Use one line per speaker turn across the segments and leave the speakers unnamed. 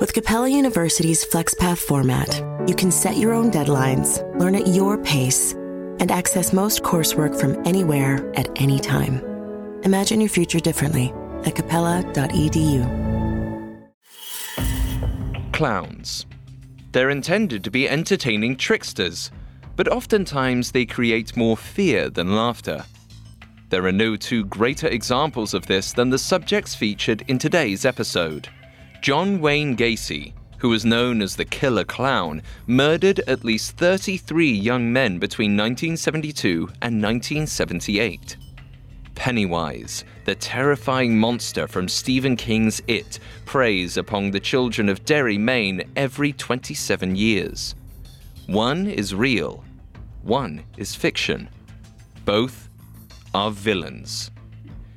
With Capella University's FlexPath format, you can set your own deadlines, learn at your pace, and access most coursework from anywhere at any time. Imagine your future differently at capella.edu.
Clowns. They're intended to be entertaining tricksters, but oftentimes they create more fear than laughter. There are no two greater examples of this than the subjects featured in today's episode. John Wayne Gacy, who was known as the Killer Clown, murdered at least 33 young men between 1972 and 1978. Pennywise, the terrifying monster from Stephen King's It, preys upon the children of Derry, Maine every 27 years. One is real, one is fiction. Both are villains.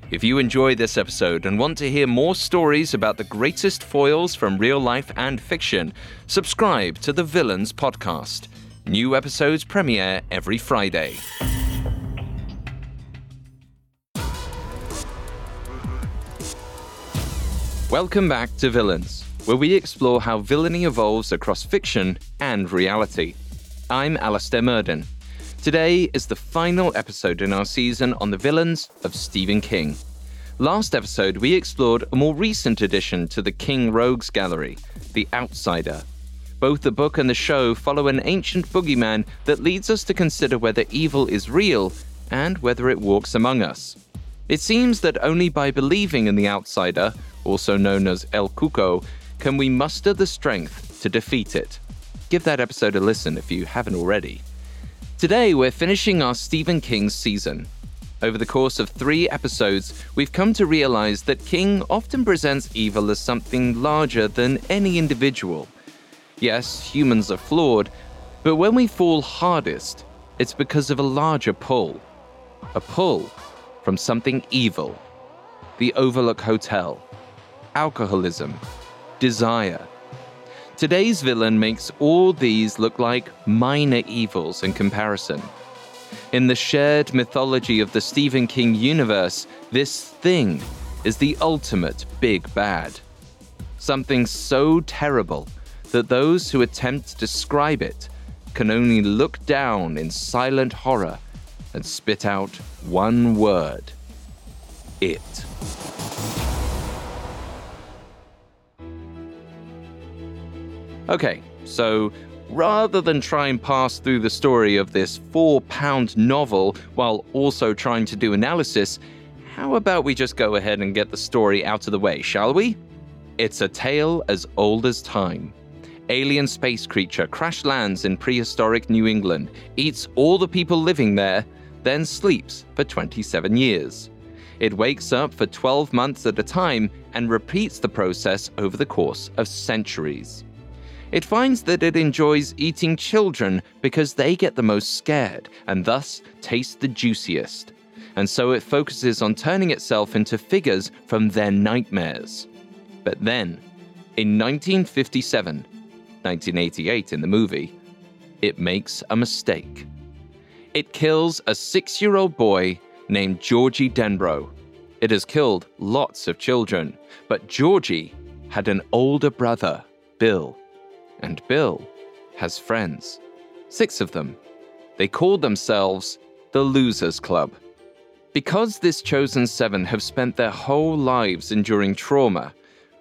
If you enjoy this episode and want to hear more stories about the greatest foils from real life and fiction, subscribe to the Villains Podcast. New episodes premiere every Friday. Welcome back to Villains, where we explore how villainy evolves across fiction and reality. I'm Alastair Murden. Today is the final episode in our season on the villains of Stephen King. Last episode, we explored a more recent addition to the King Rogues Gallery, The Outsider. Both the book and the show follow an ancient boogeyman that leads us to consider whether evil is real and whether it walks among us. It seems that only by believing in the outsider, also known as El Cuco, can we muster the strength to defeat it. Give that episode a listen if you haven't already. Today, we're finishing our Stephen King season. Over the course of three episodes, we've come to realize that King often presents evil as something larger than any individual. Yes, humans are flawed, but when we fall hardest, it's because of a larger pull. A pull from something evil. The Overlook Hotel. Alcoholism. Desire Today's villain makes all these look like minor evils in comparison. In the shared mythology of the Stephen King universe, this thing is the ultimate big bad. Something so terrible that those who attempt to describe it can only look down in silent horror and spit out one word it. Okay, so rather than try and pass through the story of this four pound novel while also trying to do analysis, how about we just go ahead and get the story out of the way, shall we? It's a tale as old as time. Alien space creature crash lands in prehistoric New England, eats all the people living there, then sleeps for 27 years. It wakes up for 12 months at a time and repeats the process over the course of centuries. It finds that it enjoys eating children because they get the most scared and thus taste the juiciest. And so it focuses on turning itself into figures from their nightmares. But then, in 1957, 1988 in the movie, it makes a mistake. It kills a six year old boy named Georgie Denbrough. It has killed lots of children, but Georgie had an older brother, Bill and Bill has friends. Six of them. They call themselves the Losers Club. Because this chosen seven have spent their whole lives enduring trauma,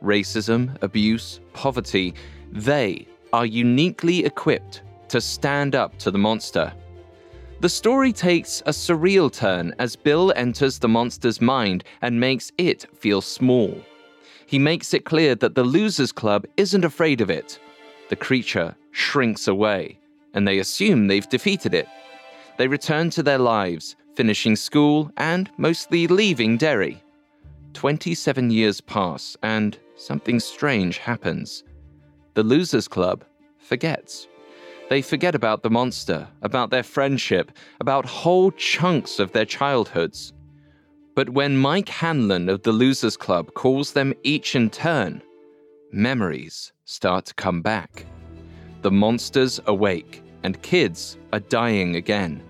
racism, abuse, poverty, they are uniquely equipped to stand up to the monster. The story takes a surreal turn as Bill enters the monster's mind and makes it feel small. He makes it clear that the Losers Club isn't afraid of it, the creature shrinks away, and they assume they've defeated it. They return to their lives, finishing school and mostly leaving Derry. 27 years pass and something strange happens. The Losers Club forgets. They forget about the monster, about their friendship, about whole chunks of their childhoods. But when Mike Hanlon of the Losers Club calls them each in turn, memories start to come back. The monsters awake, and kids are dying again.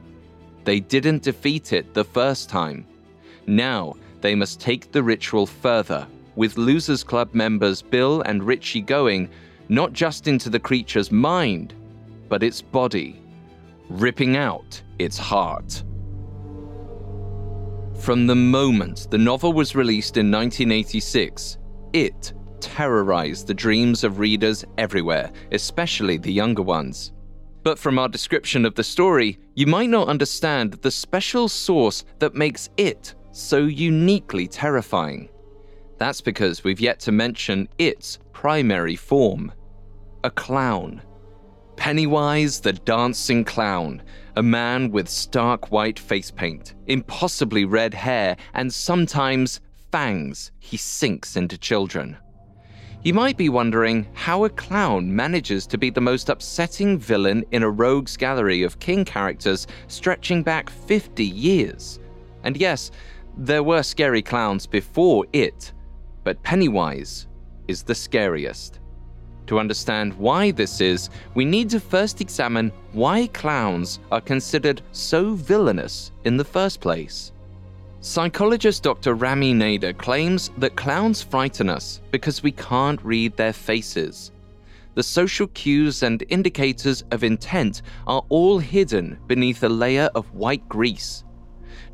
They didn't defeat it the first time. Now they must take the ritual further, with Losers Club members Bill and Richie going not just into the creature's mind, but its body, ripping out its heart. From the moment the novel was released in 1986, it terrorized the dreams of readers everywhere, especially the younger ones. But from our description of the story, you might not understand the special source that makes it so uniquely terrifying. That's because we've yet to mention its primary form a clown. Pennywise the Dancing Clown, a man with stark white face paint, impossibly red hair, and sometimes fangs he sinks into children. You might be wondering how a clown manages to be the most upsetting villain in a rogues gallery of king characters stretching back 50 years. And yes, there were scary clowns before it, but Pennywise is the scariest. To understand why this is, we need to first examine why clowns are considered so villainous in the first place. Psychologist Dr. Rami Nader claims that clowns frighten us because we can't read their faces. The social cues and indicators of intent are all hidden beneath a layer of white grease.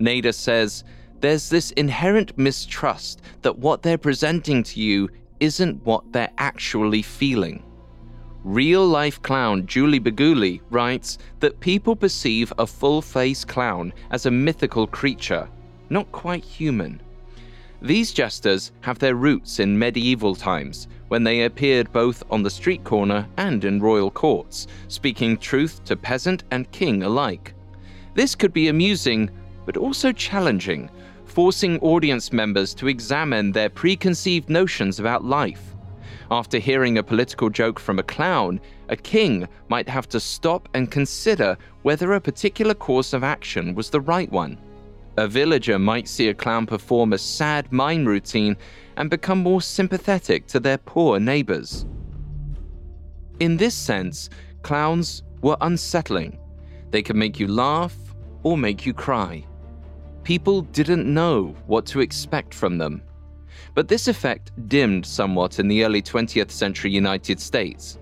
Nader says, there's this inherent mistrust that what they're presenting to you isn't what they're actually feeling. Real life clown Julie Baguli writes that people perceive a full face clown as a mythical creature, not quite human. These jesters have their roots in medieval times, when they appeared both on the street corner and in royal courts, speaking truth to peasant and king alike. This could be amusing, but also challenging, forcing audience members to examine their preconceived notions about life. After hearing a political joke from a clown, a king might have to stop and consider whether a particular course of action was the right one. A villager might see a clown perform a sad mime routine and become more sympathetic to their poor neighbors. In this sense, clowns were unsettling. They could make you laugh or make you cry people didn't know what to expect from them. But this effect dimmed somewhat in the early 20th century United States.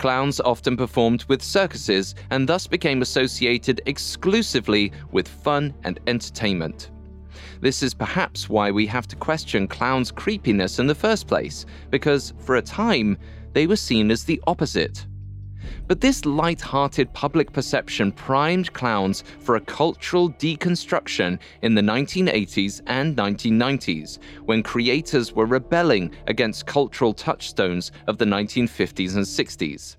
Clowns often performed with circuses and thus became associated exclusively with fun and entertainment. This is perhaps why we have to question clowns' creepiness in the first place, because for a time, they were seen as the opposite but this light-hearted public perception primed clowns for a cultural deconstruction in the 1980s and 1990s, when creators were rebelling against cultural touchstones of the 1950s and 60s.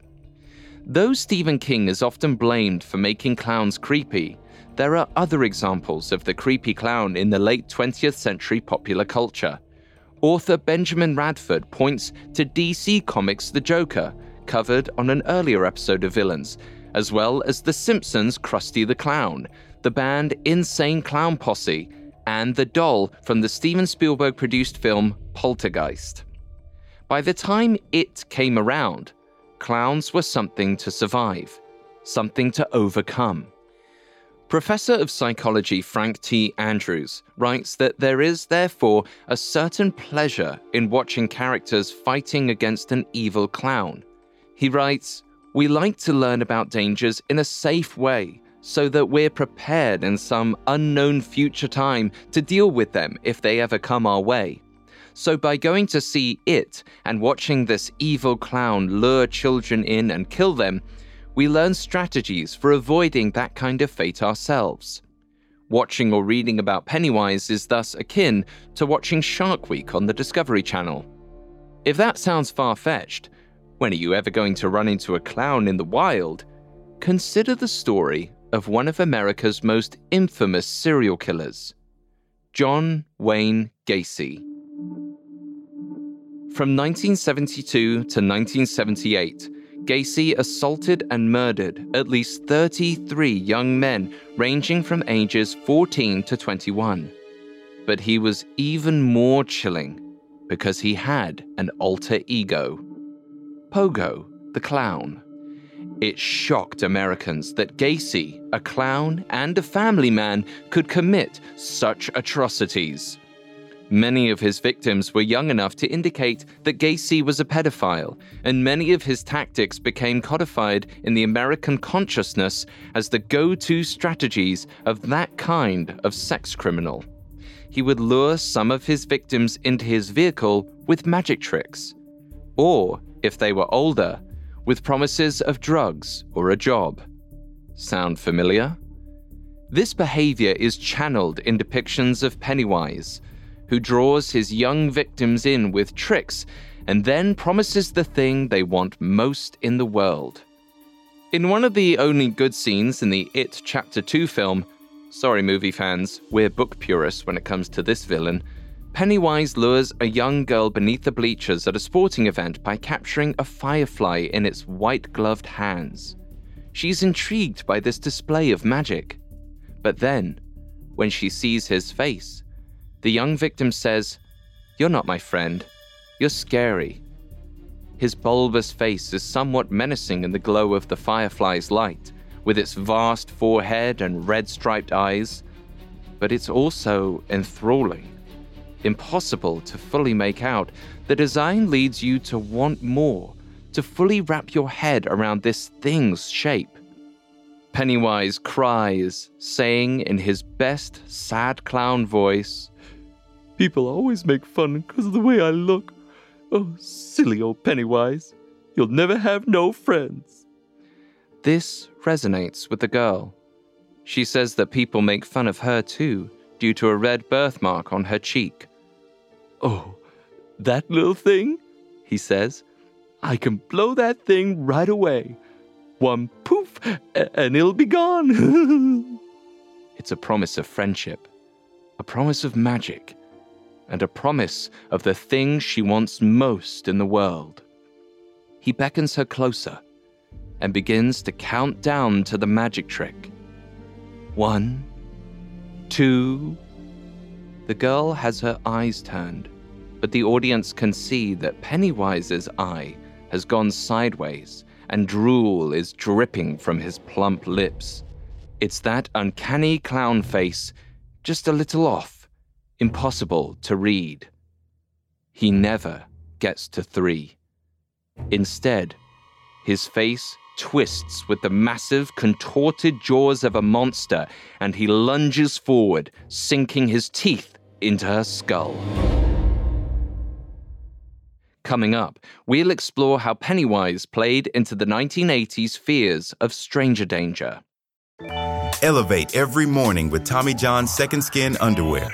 Though Stephen King is often blamed for making clowns creepy, there are other examples of the creepy clown in the late 20th century popular culture. Author Benjamin Radford points to DC Comics' The Joker, covered on an earlier episode of Villains, as well as The Simpsons' Krusty the Clown, the band Insane Clown Posse, and the doll from the Steven Spielberg produced film Poltergeist. By the time it came around, clowns were something to survive, something to overcome. Professor of Psychology Frank T. Andrews writes that there is, therefore, a certain pleasure in watching characters fighting against an evil clown. He writes, We like to learn about dangers in a safe way so that we're prepared in some unknown future time to deal with them if they ever come our way. So, by going to see it and watching this evil clown lure children in and kill them, we learn strategies for avoiding that kind of fate ourselves. Watching or reading about Pennywise is thus akin to watching Shark Week on the Discovery Channel. If that sounds far fetched, when are you ever going to run into a clown in the wild? Consider the story of one of America's most infamous serial killers, John Wayne Gacy. From 1972 to 1978, Gacy assaulted and murdered at least 33 young men ranging from ages 14 to 21. But he was even more chilling because he had an alter ego Pogo, the clown. It shocked Americans that Gacy, a clown and a family man, could commit such atrocities. Many of his victims were young enough to indicate that Gacy was a pedophile, and many of his tactics became codified in the American consciousness as the go to strategies of that kind of sex criminal. He would lure some of his victims into his vehicle with magic tricks, or, if they were older, with promises of drugs or a job. Sound familiar? This behavior is channeled in depictions of Pennywise who draws his young victims in with tricks and then promises the thing they want most in the world. In one of the only good scenes in the It Chapter 2 film, sorry movie fans, we're book purists when it comes to this villain, Pennywise lures a young girl beneath the bleachers at a sporting event by capturing a firefly in its white gloved hands. She's intrigued by this display of magic. But then, when she sees his face, the young victim says, You're not my friend. You're scary. His bulbous face is somewhat menacing in the glow of the firefly's light, with its vast forehead and red striped eyes, but it's also enthralling. Impossible to fully make out, the design leads you to want more, to fully wrap your head around this thing's shape. Pennywise cries, saying in his best sad clown voice, People always make fun because of the way I look. Oh, silly old Pennywise. You'll never have no friends. This resonates with the girl. She says that people make fun of her too, due to a red birthmark on her cheek. Oh, that little thing? He says. I can blow that thing right away. One poof, and it'll be gone. it's a promise of friendship, a promise of magic, and a promise of the thing she wants most in the world. He beckons her closer and begins to count down to the magic trick. One, two. The girl has her eyes turned, but the audience can see that Pennywise's eye has gone sideways and drool is dripping from his plump lips. It's that uncanny clown face, just a little off impossible to read. He never gets to three. Instead, his face twists with the massive, contorted jaws of a monster, and he lunges forward, sinking his teeth into her skull. Coming up, we'll explore how Pennywise played into the 1980s fears of stranger danger.
Elevate every morning with Tommy John's Second Skin underwear.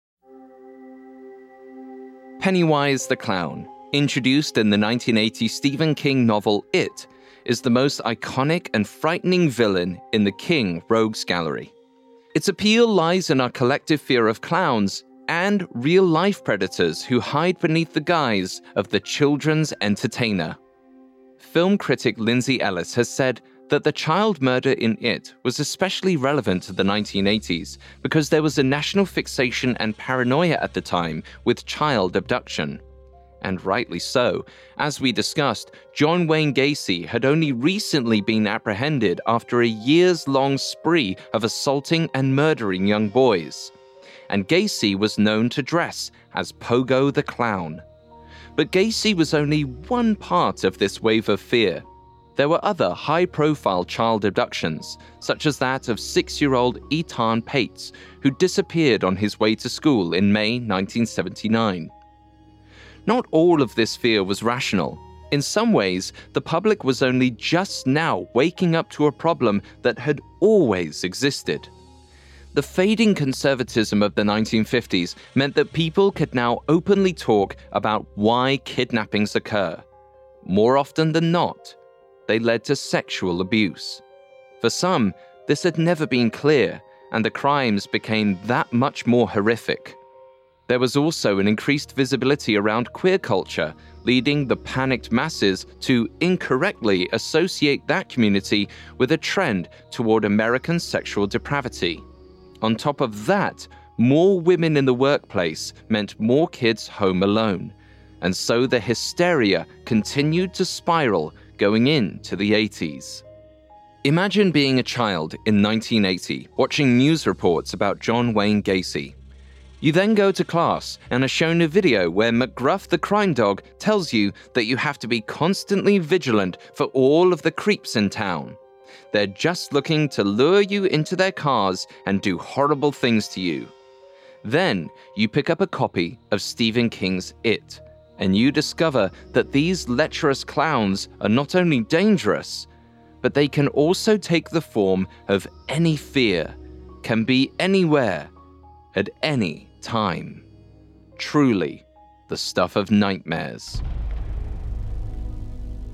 Pennywise the Clown, introduced in the 1980 Stephen King novel It, is the most iconic and frightening villain in the King Rogues Gallery. Its appeal lies in our collective fear of clowns and real life predators who hide beneath the guise of the children's entertainer. Film critic Lindsay Ellis has said that the child murder in It was especially relevant to the 1980s because there was a national fixation and paranoia at the time with child abduction. And rightly so. As we discussed, John Wayne Gacy had only recently been apprehended after a years long spree of assaulting and murdering young boys. And Gacy was known to dress as Pogo the Clown. But Gacy was only one part of this wave of fear. There were other high profile child abductions, such as that of six year old Etan Patz, who disappeared on his way to school in May 1979. Not all of this fear was rational. In some ways, the public was only just now waking up to a problem that had always existed. The fading conservatism of the 1950s meant that people could now openly talk about why kidnappings occur. More often than not, they led to sexual abuse. For some, this had never been clear, and the crimes became that much more horrific. There was also an increased visibility around queer culture, leading the panicked masses to incorrectly associate that community with a trend toward American sexual depravity. On top of that, more women in the workplace meant more kids home alone, and so the hysteria continued to spiral going into the 80s. Imagine being a child in 1980 watching news reports about John Wayne Gacy. You then go to class and are shown a video where McGruff the crime dog tells you that you have to be constantly vigilant for all of the creeps in town. They're just looking to lure you into their cars and do horrible things to you. Then you pick up a copy of Stephen King's It, and you discover that these lecherous clowns are not only dangerous, but they can also take the form of any fear, can be anywhere, at any time. Truly, the stuff of nightmares.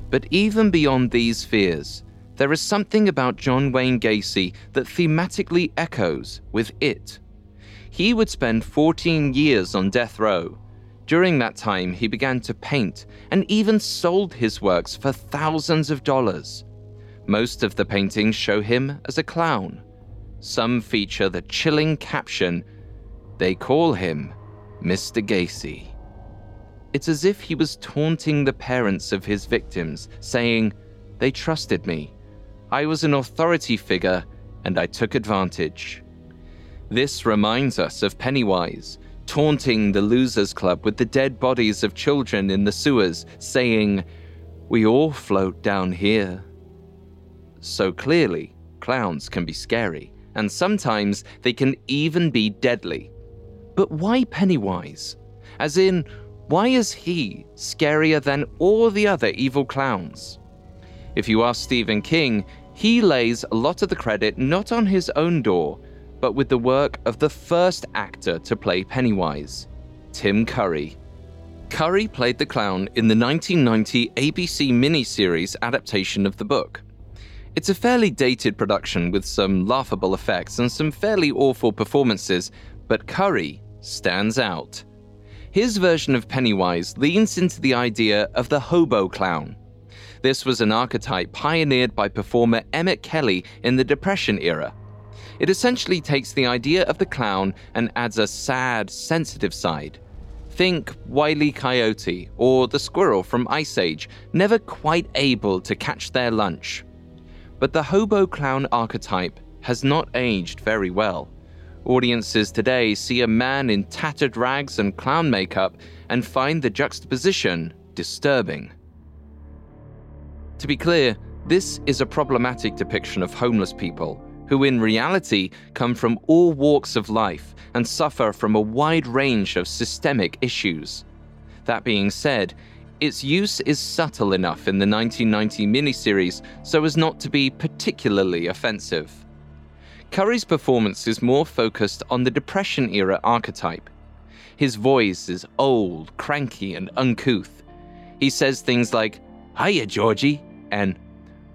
But even beyond these fears, there is something about John Wayne Gacy that thematically echoes with it. He would spend 14 years on death row. During that time, he began to paint and even sold his works for thousands of dollars. Most of the paintings show him as a clown. Some feature the chilling caption, They call him Mr. Gacy. It's as if he was taunting the parents of his victims, saying, They trusted me. I was an authority figure, and I took advantage. This reminds us of Pennywise, taunting the Losers Club with the dead bodies of children in the sewers, saying, We all float down here. So clearly, clowns can be scary, and sometimes they can even be deadly. But why Pennywise? As in, why is he scarier than all the other evil clowns? If you ask Stephen King, he lays a lot of the credit not on his own door, but with the work of the first actor to play Pennywise, Tim Curry. Curry played the clown in the 1990 ABC miniseries adaptation of the book. It's a fairly dated production with some laughable effects and some fairly awful performances, but Curry stands out. His version of Pennywise leans into the idea of the hobo clown. This was an archetype pioneered by performer Emmett Kelly in the Depression era. It essentially takes the idea of the clown and adds a sad, sensitive side. Think Wile E. Coyote or the squirrel from Ice Age, never quite able to catch their lunch. But the hobo clown archetype has not aged very well. Audiences today see a man in tattered rags and clown makeup and find the juxtaposition disturbing. To be clear, this is a problematic depiction of homeless people, who in reality come from all walks of life and suffer from a wide range of systemic issues. That being said, its use is subtle enough in the 1990 miniseries so as not to be particularly offensive. Curry's performance is more focused on the Depression era archetype. His voice is old, cranky, and uncouth. He says things like, Hiya, Georgie, and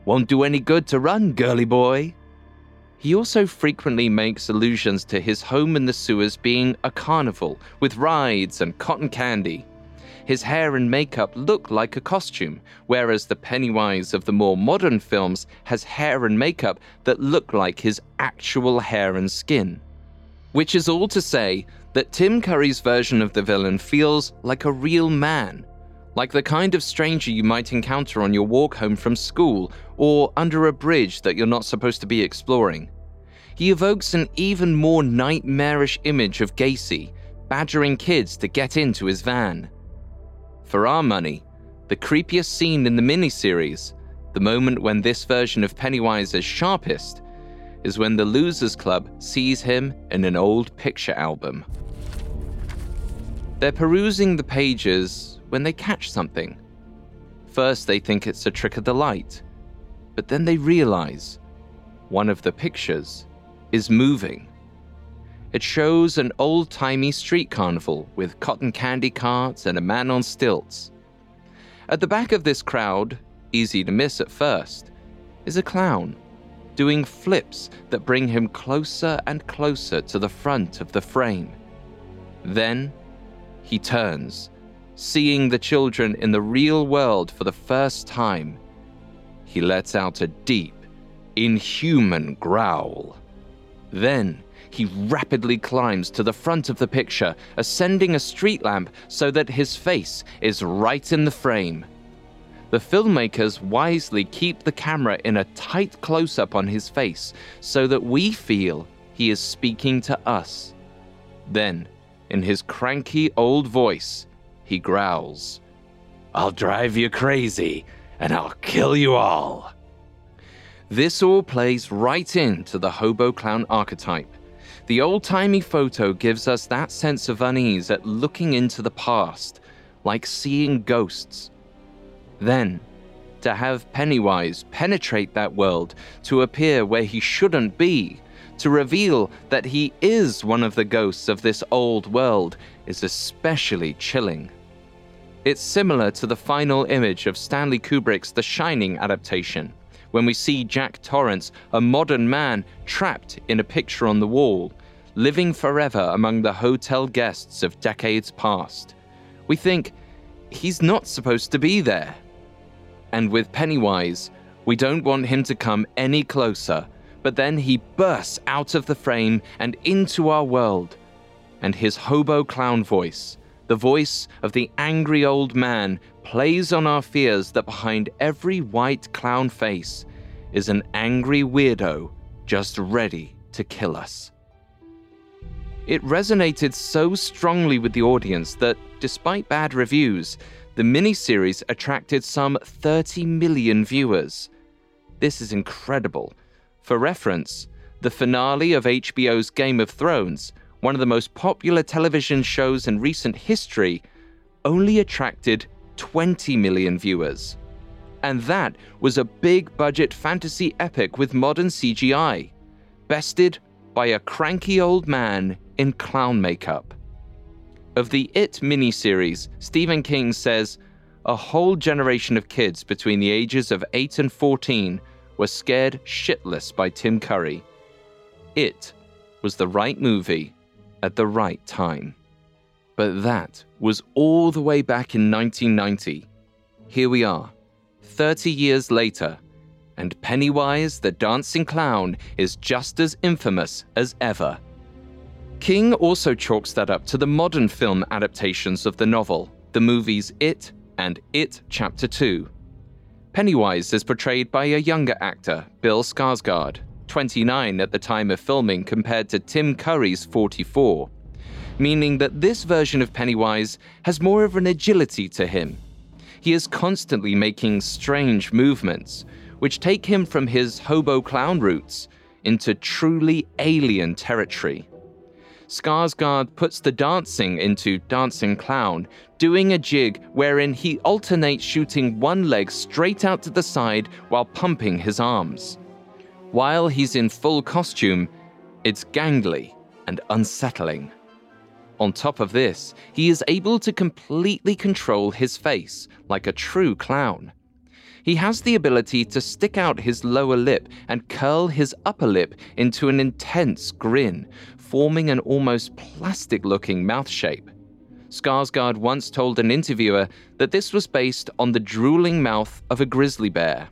Won't do any good to run, girly boy. He also frequently makes allusions to his home in the sewers being a carnival with rides and cotton candy. His hair and makeup look like a costume, whereas the Pennywise of the more modern films has hair and makeup that look like his actual hair and skin. Which is all to say that Tim Curry's version of the villain feels like a real man, like the kind of stranger you might encounter on your walk home from school or under a bridge that you're not supposed to be exploring. He evokes an even more nightmarish image of Gacy, badgering kids to get into his van. For our money, the creepiest scene in the miniseries, the moment when this version of Pennywise is sharpest, is when the Losers Club sees him in an old picture album. They're perusing the pages when they catch something. First, they think it's a trick of the light, but then they realize one of the pictures is moving. It shows an old timey street carnival with cotton candy carts and a man on stilts. At the back of this crowd, easy to miss at first, is a clown doing flips that bring him closer and closer to the front of the frame. Then he turns, seeing the children in the real world for the first time. He lets out a deep, inhuman growl. Then he rapidly climbs to the front of the picture, ascending a street lamp so that his face is right in the frame. The filmmakers wisely keep the camera in a tight close up on his face so that we feel he is speaking to us. Then, in his cranky old voice, he growls, I'll drive you crazy and I'll kill you all. This all plays right into the hobo clown archetype. The old timey photo gives us that sense of unease at looking into the past, like seeing ghosts. Then, to have Pennywise penetrate that world, to appear where he shouldn't be, to reveal that he is one of the ghosts of this old world, is especially chilling. It's similar to the final image of Stanley Kubrick's The Shining adaptation when we see Jack Torrance, a modern man trapped in a picture on the wall, living forever among the hotel guests of decades past. We think he's not supposed to be there. And with Pennywise, we don't want him to come any closer, but then he bursts out of the frame and into our world. And his hobo clown voice, the voice of the angry old man, plays on our fears that behind every white clown face is an angry weirdo just ready to kill us. It resonated so strongly with the audience that, despite bad reviews, the miniseries attracted some 30 million viewers. This is incredible. For reference, the finale of HBO's Game of Thrones, one of the most popular television shows in recent history, only attracted 20 million viewers. And that was a big budget fantasy epic with modern CGI, bested by a cranky old man in clown makeup. Of the It miniseries, Stephen King says a whole generation of kids between the ages of 8 and 14 were scared shitless by Tim Curry. It was the right movie at the right time. But that was all the way back in 1990. Here we are, 30 years later, and Pennywise the Dancing Clown is just as infamous as ever. King also chalks that up to the modern film adaptations of the novel, the movies It and It Chapter 2. Pennywise is portrayed by a younger actor, Bill Skarsgård, 29 at the time of filming compared to Tim Curry's 44, meaning that this version of Pennywise has more of an agility to him he is constantly making strange movements, which take him from his hobo clown roots into truly alien territory. Skarsgård puts the dancing into Dancing Clown, doing a jig wherein he alternates shooting one leg straight out to the side while pumping his arms. While he's in full costume, it's gangly and unsettling. On top of this, he is able to completely control his face like a true clown. He has the ability to stick out his lower lip and curl his upper lip into an intense grin, forming an almost plastic looking mouth shape. Skarsgård once told an interviewer that this was based on the drooling mouth of a grizzly bear.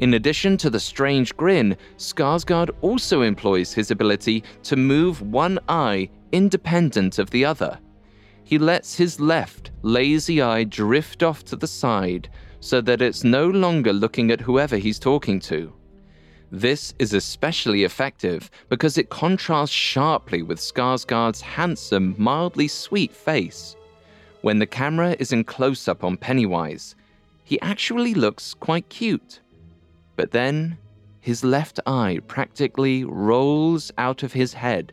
In addition to the strange grin, Skarsgård also employs his ability to move one eye independent of the other. He lets his left lazy eye drift off to the side so that it's no longer looking at whoever he's talking to. This is especially effective because it contrasts sharply with Skarsgård's handsome, mildly sweet face. When the camera is in close up on Pennywise, he actually looks quite cute. But then, his left eye practically rolls out of his head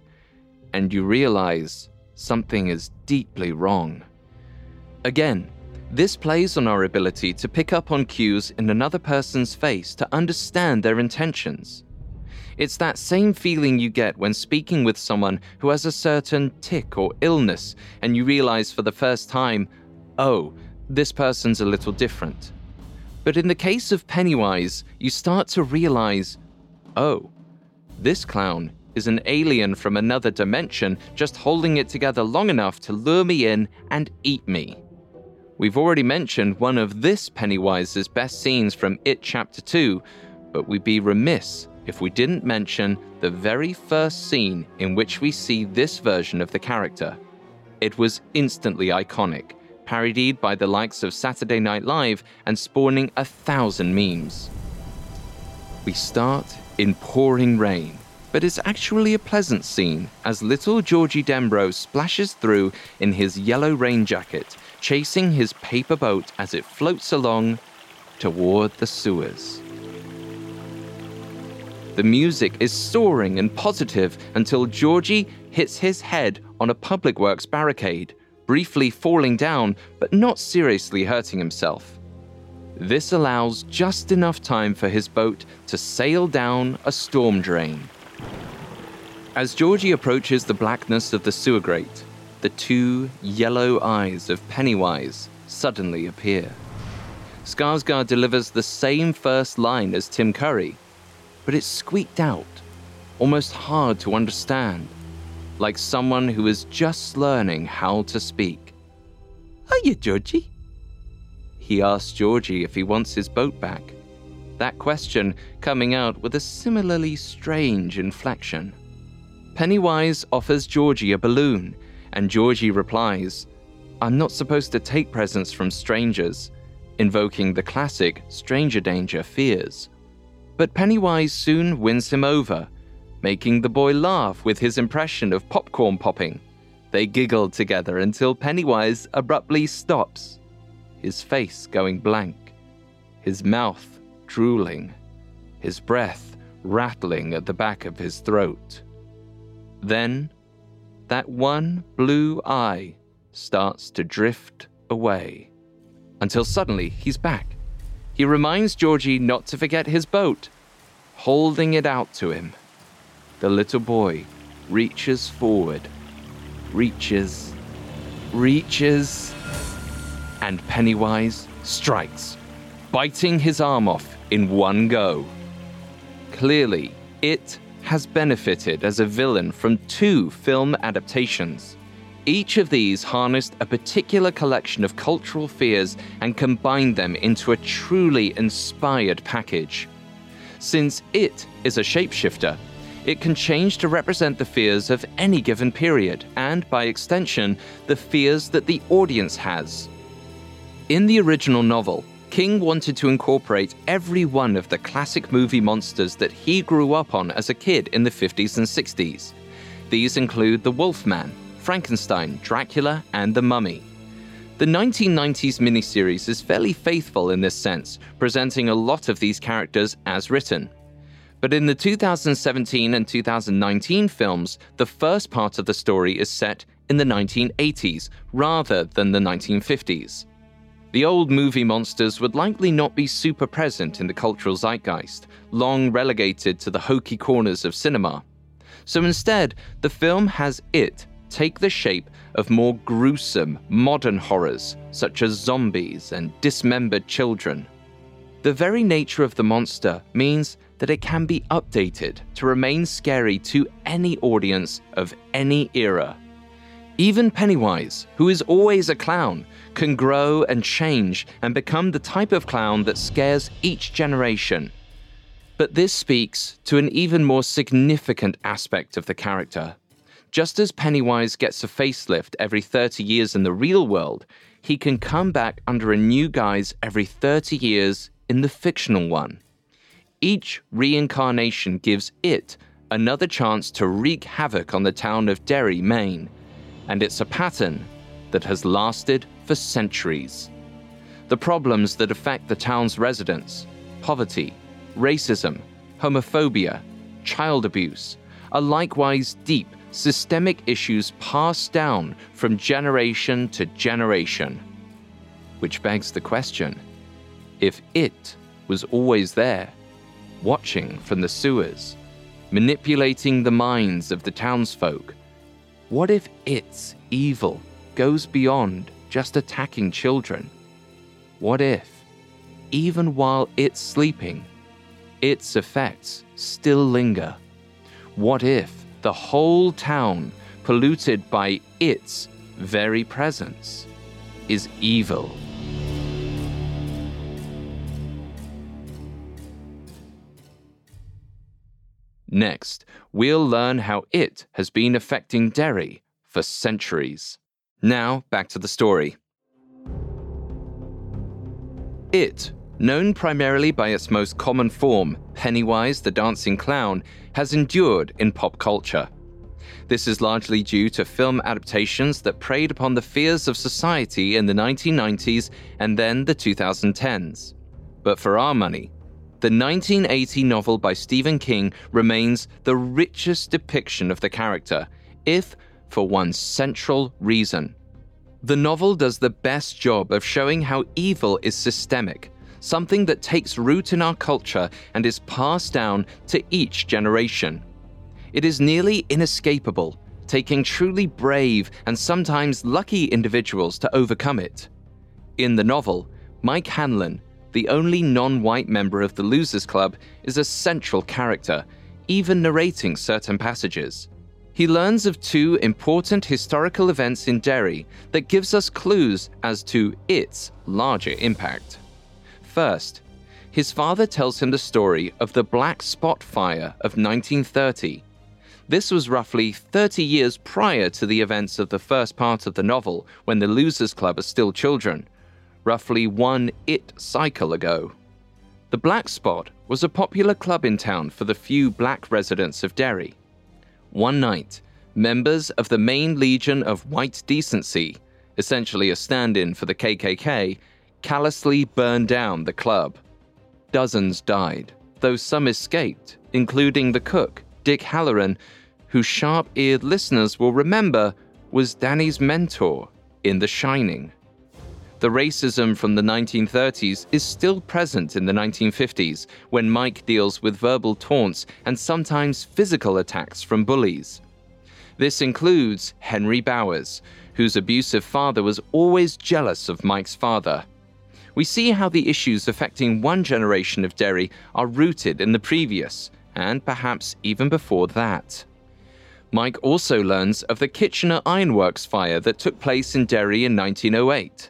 and you realize something is deeply wrong. Again, This plays on our ability to pick up on cues in another person's face to understand their intentions. It's that same feeling you get when speaking with someone who has a certain tic or illness, and you realize for the first time, oh, this person's a little different. But in the case of Pennywise, you start to realize, oh, this clown is an alien from another dimension just holding it together long enough to lure me in and eat me. We've already mentioned one of this Pennywise's best scenes from It Chapter 2, but we'd be remiss if we didn't mention the very first scene in which we see this version of the character. It was instantly iconic, parodied by the likes of Saturday Night Live and spawning a thousand memes. We start in pouring rain, but it's actually a pleasant scene as little Georgie Denbrough splashes through in his yellow rain jacket chasing his paper boat as it floats along toward the sewers. The music is soaring and positive until Georgie hits his head on a public works barricade, briefly falling down but not seriously hurting himself. This allows just enough time for his boat to sail down a storm drain. As Georgie approaches the blackness of the sewer grate, the two yellow eyes of Pennywise suddenly appear. Skarsgård delivers the same first line as Tim Curry, but it's squeaked out, almost hard to understand, like someone who is just learning how to speak. Are you Georgie? He asks Georgie if he wants his boat back. That question coming out with a similarly strange inflection. Pennywise offers Georgie a balloon and Georgie replies, I'm not supposed to take presents from strangers, invoking the classic stranger danger fears. But Pennywise soon wins him over, making the boy laugh with his impression of popcorn popping. They giggle together until Pennywise abruptly stops, his face going blank, his mouth drooling, his breath rattling at the back of his throat. Then that one blue eye starts to drift away until suddenly he's back. He reminds Georgie not to forget his boat, holding it out to him. The little boy reaches forward, reaches, reaches, and Pennywise strikes, biting his arm off in one go. Clearly, it has benefited as a villain from two film adaptations. Each of these harnessed a particular collection of cultural fears and combined them into a truly inspired package. Since it is a shapeshifter, it can change to represent the fears of any given period, and by extension, the fears that the audience has. In the original novel, King wanted to incorporate every one of the classic movie monsters that he grew up on as a kid in the 50s and 60s. These include the Wolfman, Frankenstein, Dracula, and the Mummy. The 1990s miniseries is fairly faithful in this sense, presenting a lot of these characters as written. But in the 2017 and 2019 films, the first part of the story is set in the 1980s rather than the 1950s. The old movie monsters would likely not be super present in the cultural zeitgeist, long relegated to the hokey corners of cinema. So instead, the film has it take the shape of more gruesome modern horrors, such as zombies and dismembered children. The very nature of the monster means that it can be updated to remain scary to any audience of any era. Even Pennywise, who is always a clown, can grow and change and become the type of clown that scares each generation. But this speaks to an even more significant aspect of the character. Just as Pennywise gets a facelift every 30 years in the real world, he can come back under a new guise every 30 years in the fictional one. Each reincarnation gives it another chance to wreak havoc on the town of Derry, Maine, and it's a pattern that has lasted for centuries. The problems that affect the town's residents poverty, racism, homophobia, child abuse are likewise deep, systemic issues passed down from generation to generation. Which begs the question if it was always there, watching from the sewers, manipulating the minds of the townsfolk, what if its evil goes beyond just attacking children? What if, even while it's sleeping, its effects still linger? What if the whole town, polluted by its very presence, is evil? Next, we'll learn how it has been affecting Derry for centuries. Now, back to the story. It, known primarily by its most common form, Pennywise the Dancing Clown, has endured in pop culture. This is largely due to film adaptations that preyed upon the fears of society in the 1990s and then the 2010s. But for our money, the 1980 novel by Stephen King remains the richest depiction of the character, if for one central reason. The novel does the best job of showing how evil is systemic, something that takes root in our culture and is passed down to each generation. It is nearly inescapable, taking truly brave and sometimes lucky individuals to overcome it. In the novel, Mike Hanlon, the only non white member of the Losers Club, is a central character, even narrating certain passages. He learns of two important historical events in Derry that gives us clues as to its larger impact. First, his father tells him the story of the Black Spot Fire of 1930. This was roughly 30 years prior to the events of the first part of the novel, when the Losers Club are still children, roughly one it cycle ago. The Black Spot was a popular club in town for the few black residents of Derry. One night, members of the Maine Legion of White Decency, essentially a stand in for the KKK, callously burned down the club. Dozens died, though some escaped, including the cook, Dick Hallorann, who sharp eared listeners will remember was Danny's mentor in The Shining. The racism from the 1930s is still present in the 1950s when Mike deals with verbal taunts and sometimes physical attacks from bullies. This includes Henry Bowers, whose abusive father was always jealous of Mike's father. We see how the issues affecting one generation of Derry are rooted in the previous, and perhaps even before that. Mike also learns of the Kitchener Ironworks fire that took place in Derry in 1908.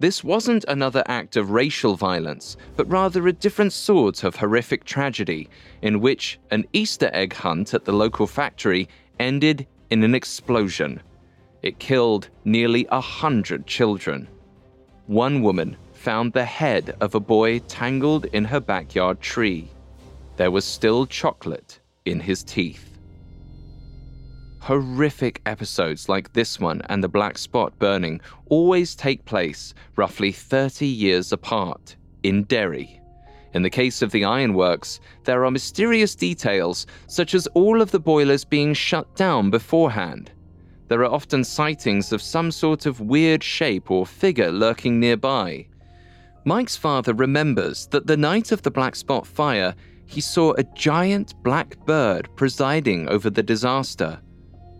This wasn't another act of racial violence, but rather a different sort of horrific tragedy, in which an Easter egg hunt at the local factory ended in an explosion. It killed nearly a hundred children. One woman found the head of a boy tangled in her backyard tree. There was still chocolate in his teeth. Horrific episodes like this one and the black spot burning always take place roughly 30 years apart in Derry. In the case of the ironworks, there are mysterious details, such as all of the boilers being shut down beforehand. There are often sightings of some sort of weird shape or figure lurking nearby. Mike's father remembers that the night of the Black Spot fire, he saw a giant black bird presiding over the disaster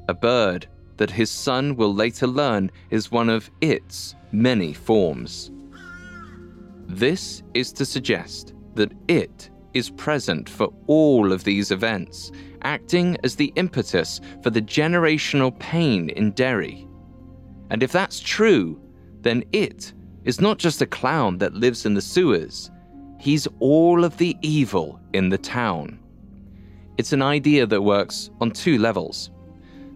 a bird that his son will later learn is one of its many forms. This is to suggest that it is present for all of these events, acting as the impetus for the generational pain in Derry. And if that's true, then it is not just a clown that lives in the sewers, he's all of the evil in the town. It's an idea that works on two levels.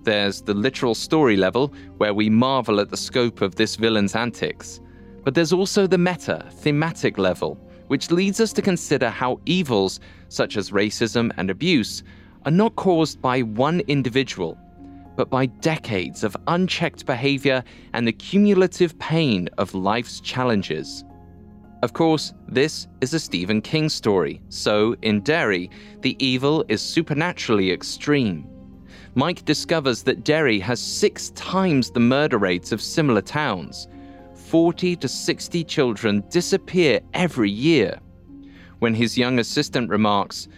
There's the literal story level, where we marvel at the scope of this villain's antics. But there's also the meta, thematic level, which leads us to consider how evils, such as racism and abuse, are not caused by one individual, but by decades of unchecked behavior and the cumulative pain of life's challenges. Of course, this is a Stephen King story, so in Derry, the evil is supernaturally extreme. Mike discovers that Derry has six times the murder rates of similar towns, 40 to 60 children disappear every year. When his young assistant remarks,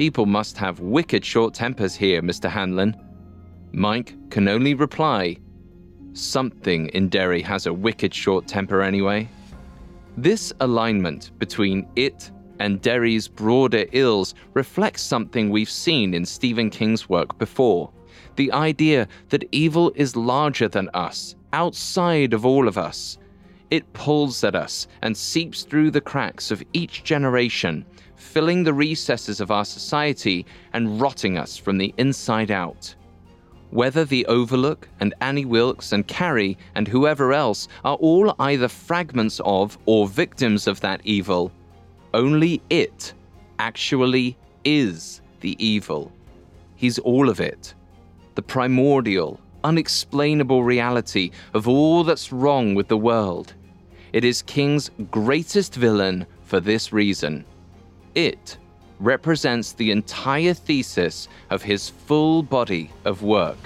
People must have wicked short tempers here, Mr. Hanlon. Mike can only reply, Something in Derry has a wicked short temper anyway. This alignment between it and Derry's broader ills reflects something we've seen in Stephen King's work before the idea that evil is larger than us, outside of all of us. It pulls at us and seeps through the cracks of each generation, filling the recesses of our society and rotting us from the inside out. Whether the Overlook and Annie Wilkes and Carrie and whoever else are all either fragments of or victims of that evil, only it actually is the evil. He's all of it. The primordial, unexplainable reality of all that's wrong with the world. It is King's greatest villain for this reason. It represents the entire thesis of his full body of work.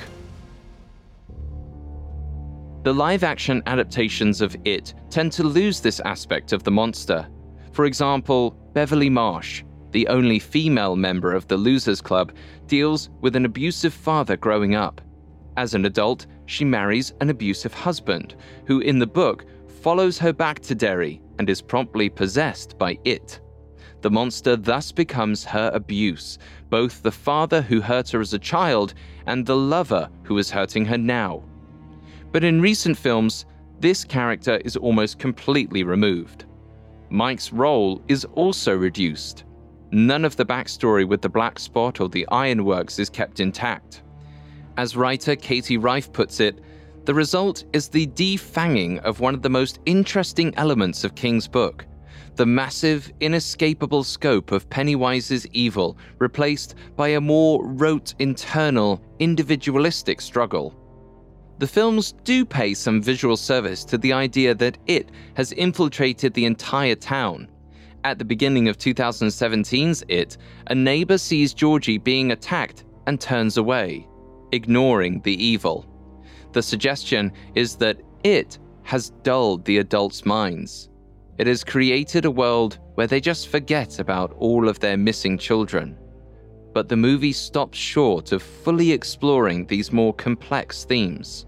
The live action adaptations of It tend to lose this aspect of the monster. For example, Beverly Marsh, the only female member of the Losers Club, deals with an abusive father growing up. As an adult, she marries an abusive husband, who in the book follows her back to Derry and is promptly possessed by It. The monster thus becomes her abuse, both the father who hurt her as a child and the lover who is hurting her now. But in recent films, this character is almost completely removed. Mike's role is also reduced. None of the backstory with the Black Spot or the Ironworks is kept intact. As writer Katie Rife puts it, the result is the defanging of one of the most interesting elements of King's book the massive, inescapable scope of Pennywise's evil replaced by a more rote, internal, individualistic struggle. The films do pay some visual service to the idea that it has infiltrated the entire town. At the beginning of 2017's It, a neighbor sees Georgie being attacked and turns away, ignoring the evil. The suggestion is that it has dulled the adults' minds. It has created a world where they just forget about all of their missing children. But the movie stops short of fully exploring these more complex themes.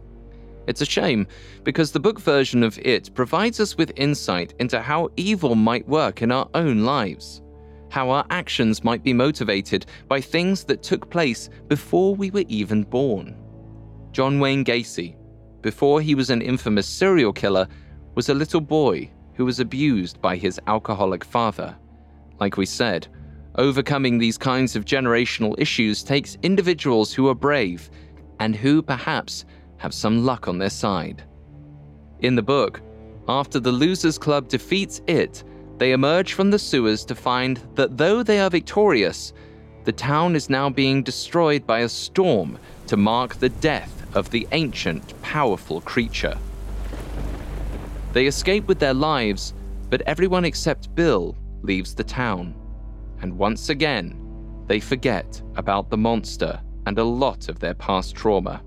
It's a shame because the book version of it provides us with insight into how evil might work in our own lives, how our actions might be motivated by things that took place before we were even born. John Wayne Gacy, before he was an infamous serial killer, was a little boy who was abused by his alcoholic father. Like we said, overcoming these kinds of generational issues takes individuals who are brave and who perhaps have some luck on their side. In the book, after the Losers Club defeats it, they emerge from the sewers to find that though they are victorious, the town is now being destroyed by a storm to mark the death of the ancient, powerful creature. They escape with their lives, but everyone except Bill leaves the town. And once again, they forget about the monster and a lot of their past trauma.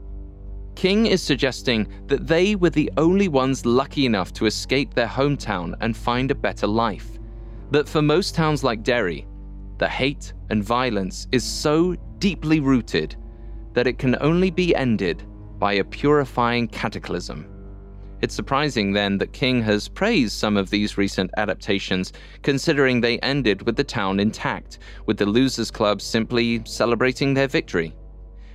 King is suggesting that they were the only ones lucky enough to escape their hometown and find a better life. That for most towns like Derry, the hate and violence is so deeply rooted that it can only be ended by a purifying cataclysm. It's surprising then that King has praised some of these recent adaptations, considering they ended with the town intact, with the Losers Club simply celebrating their victory.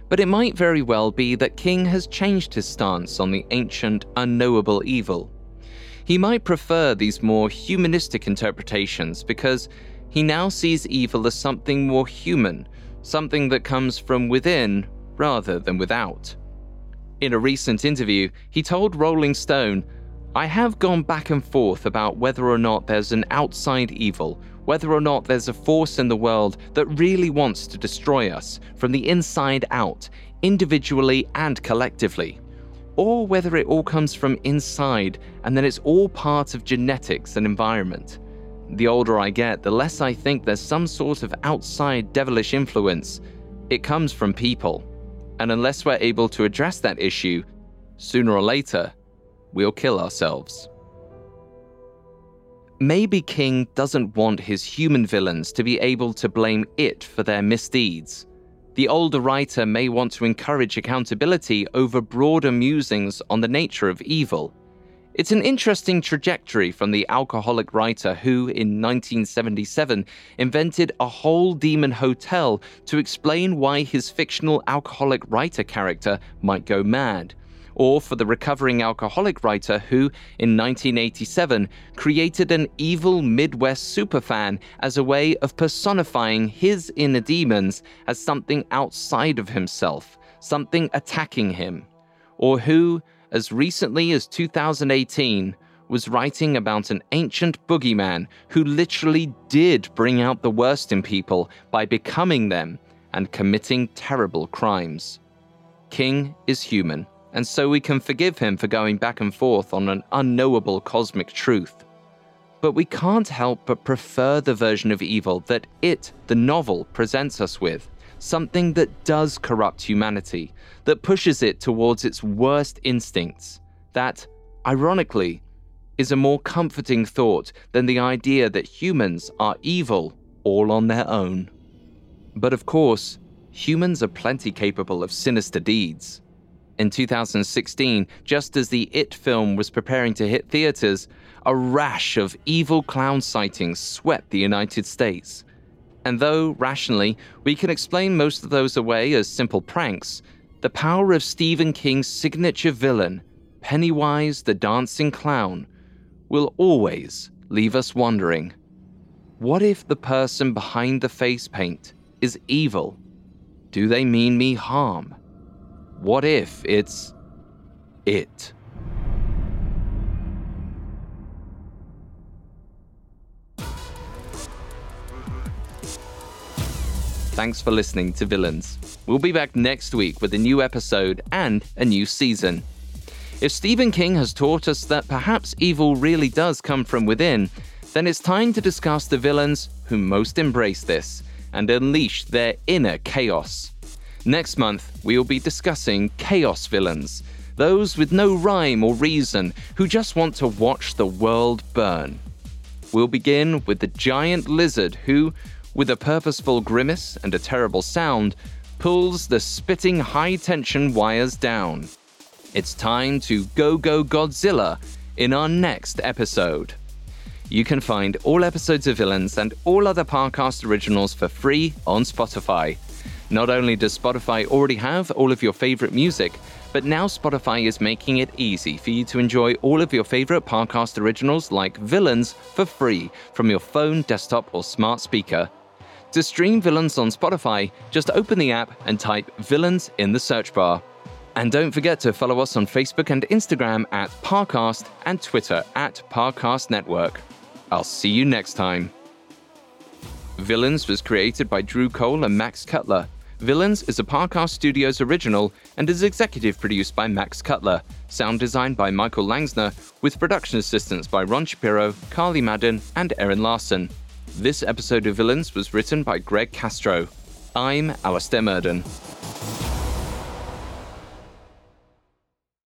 But it might very well be that King has changed his stance on the ancient, unknowable evil. He might prefer these more humanistic interpretations because he now sees evil as something more human, something that comes from within rather than without. In a recent interview, he told Rolling Stone, I have gone back and forth about whether or not there's an outside evil, whether or not there's a force in the world that really wants to destroy us from the inside out, individually and collectively. Or whether it all comes from inside and then it's all part of genetics and environment. The older I get, the less I think there's some sort of outside devilish influence. It comes from people. And unless we're able to address that issue, sooner or later, we'll kill ourselves. Maybe King doesn't want his human villains to be able to blame it for their misdeeds. The older writer may want to encourage accountability over broader musings on the nature of evil. It's an interesting trajectory from the alcoholic writer who, in 1977, invented a whole demon hotel to explain why his fictional alcoholic writer character might go mad or for the recovering alcoholic writer who, in 1987, created an evil Midwest superfan as a way of personifying his inner demons as something outside of himself, something attacking him, or who, as recently as 2018, was writing about an ancient boogeyman who literally did bring out the worst in people by becoming them and committing terrible crimes. King is human and so we can forgive him for going back and forth on an unknowable cosmic truth. But we can't help but prefer the version of evil that it, the novel, presents us with something that does corrupt humanity, that pushes it towards its worst instincts, that, ironically, is a more comforting thought than the idea that humans are evil all on their own. But of course, humans are plenty capable of sinister deeds. In 2016, just as the It film was preparing to hit theaters, a rash of evil clown sightings swept the United States. And though, rationally, we can explain most of those away as simple pranks, the power of Stephen King's signature villain, Pennywise the Dancing Clown, will always leave us wondering what if the person behind the face paint is evil? Do they mean me harm? What if it's it? Thanks for listening to Villains. We'll be back next week with a new episode and a new season. If Stephen King has taught us that perhaps evil really does come from within, then it's time to discuss the villains who most embrace this and unleash their inner chaos. Next month, we will be discussing chaos villains, those with no rhyme or reason who just want to watch the world burn. We'll begin with the giant lizard who, with a purposeful grimace and a terrible sound, pulls the spitting high tension wires down. It's time to go go Godzilla in our next episode. You can find all episodes of Villains and all other Parcast originals for free on Spotify. Not only does Spotify already have all of your favorite music, but now Spotify is making it easy for you to enjoy all of your favorite podcast originals like Villains for free from your phone, desktop, or smart speaker. To stream Villains on Spotify, just open the app and type Villains in the search bar. And don't forget to follow us on Facebook and Instagram at Parcast and Twitter at Parcast Network. I'll see you next time. Villains was created by Drew Cole and Max Cutler. Villains is a Parcast Studios original and is executive produced by Max Cutler, sound designed by Michael Langsner, with production assistance by Ron Shapiro, Carly Madden, and Erin Larson. This episode of Villains was written by Greg Castro. I'm Alastair Murden.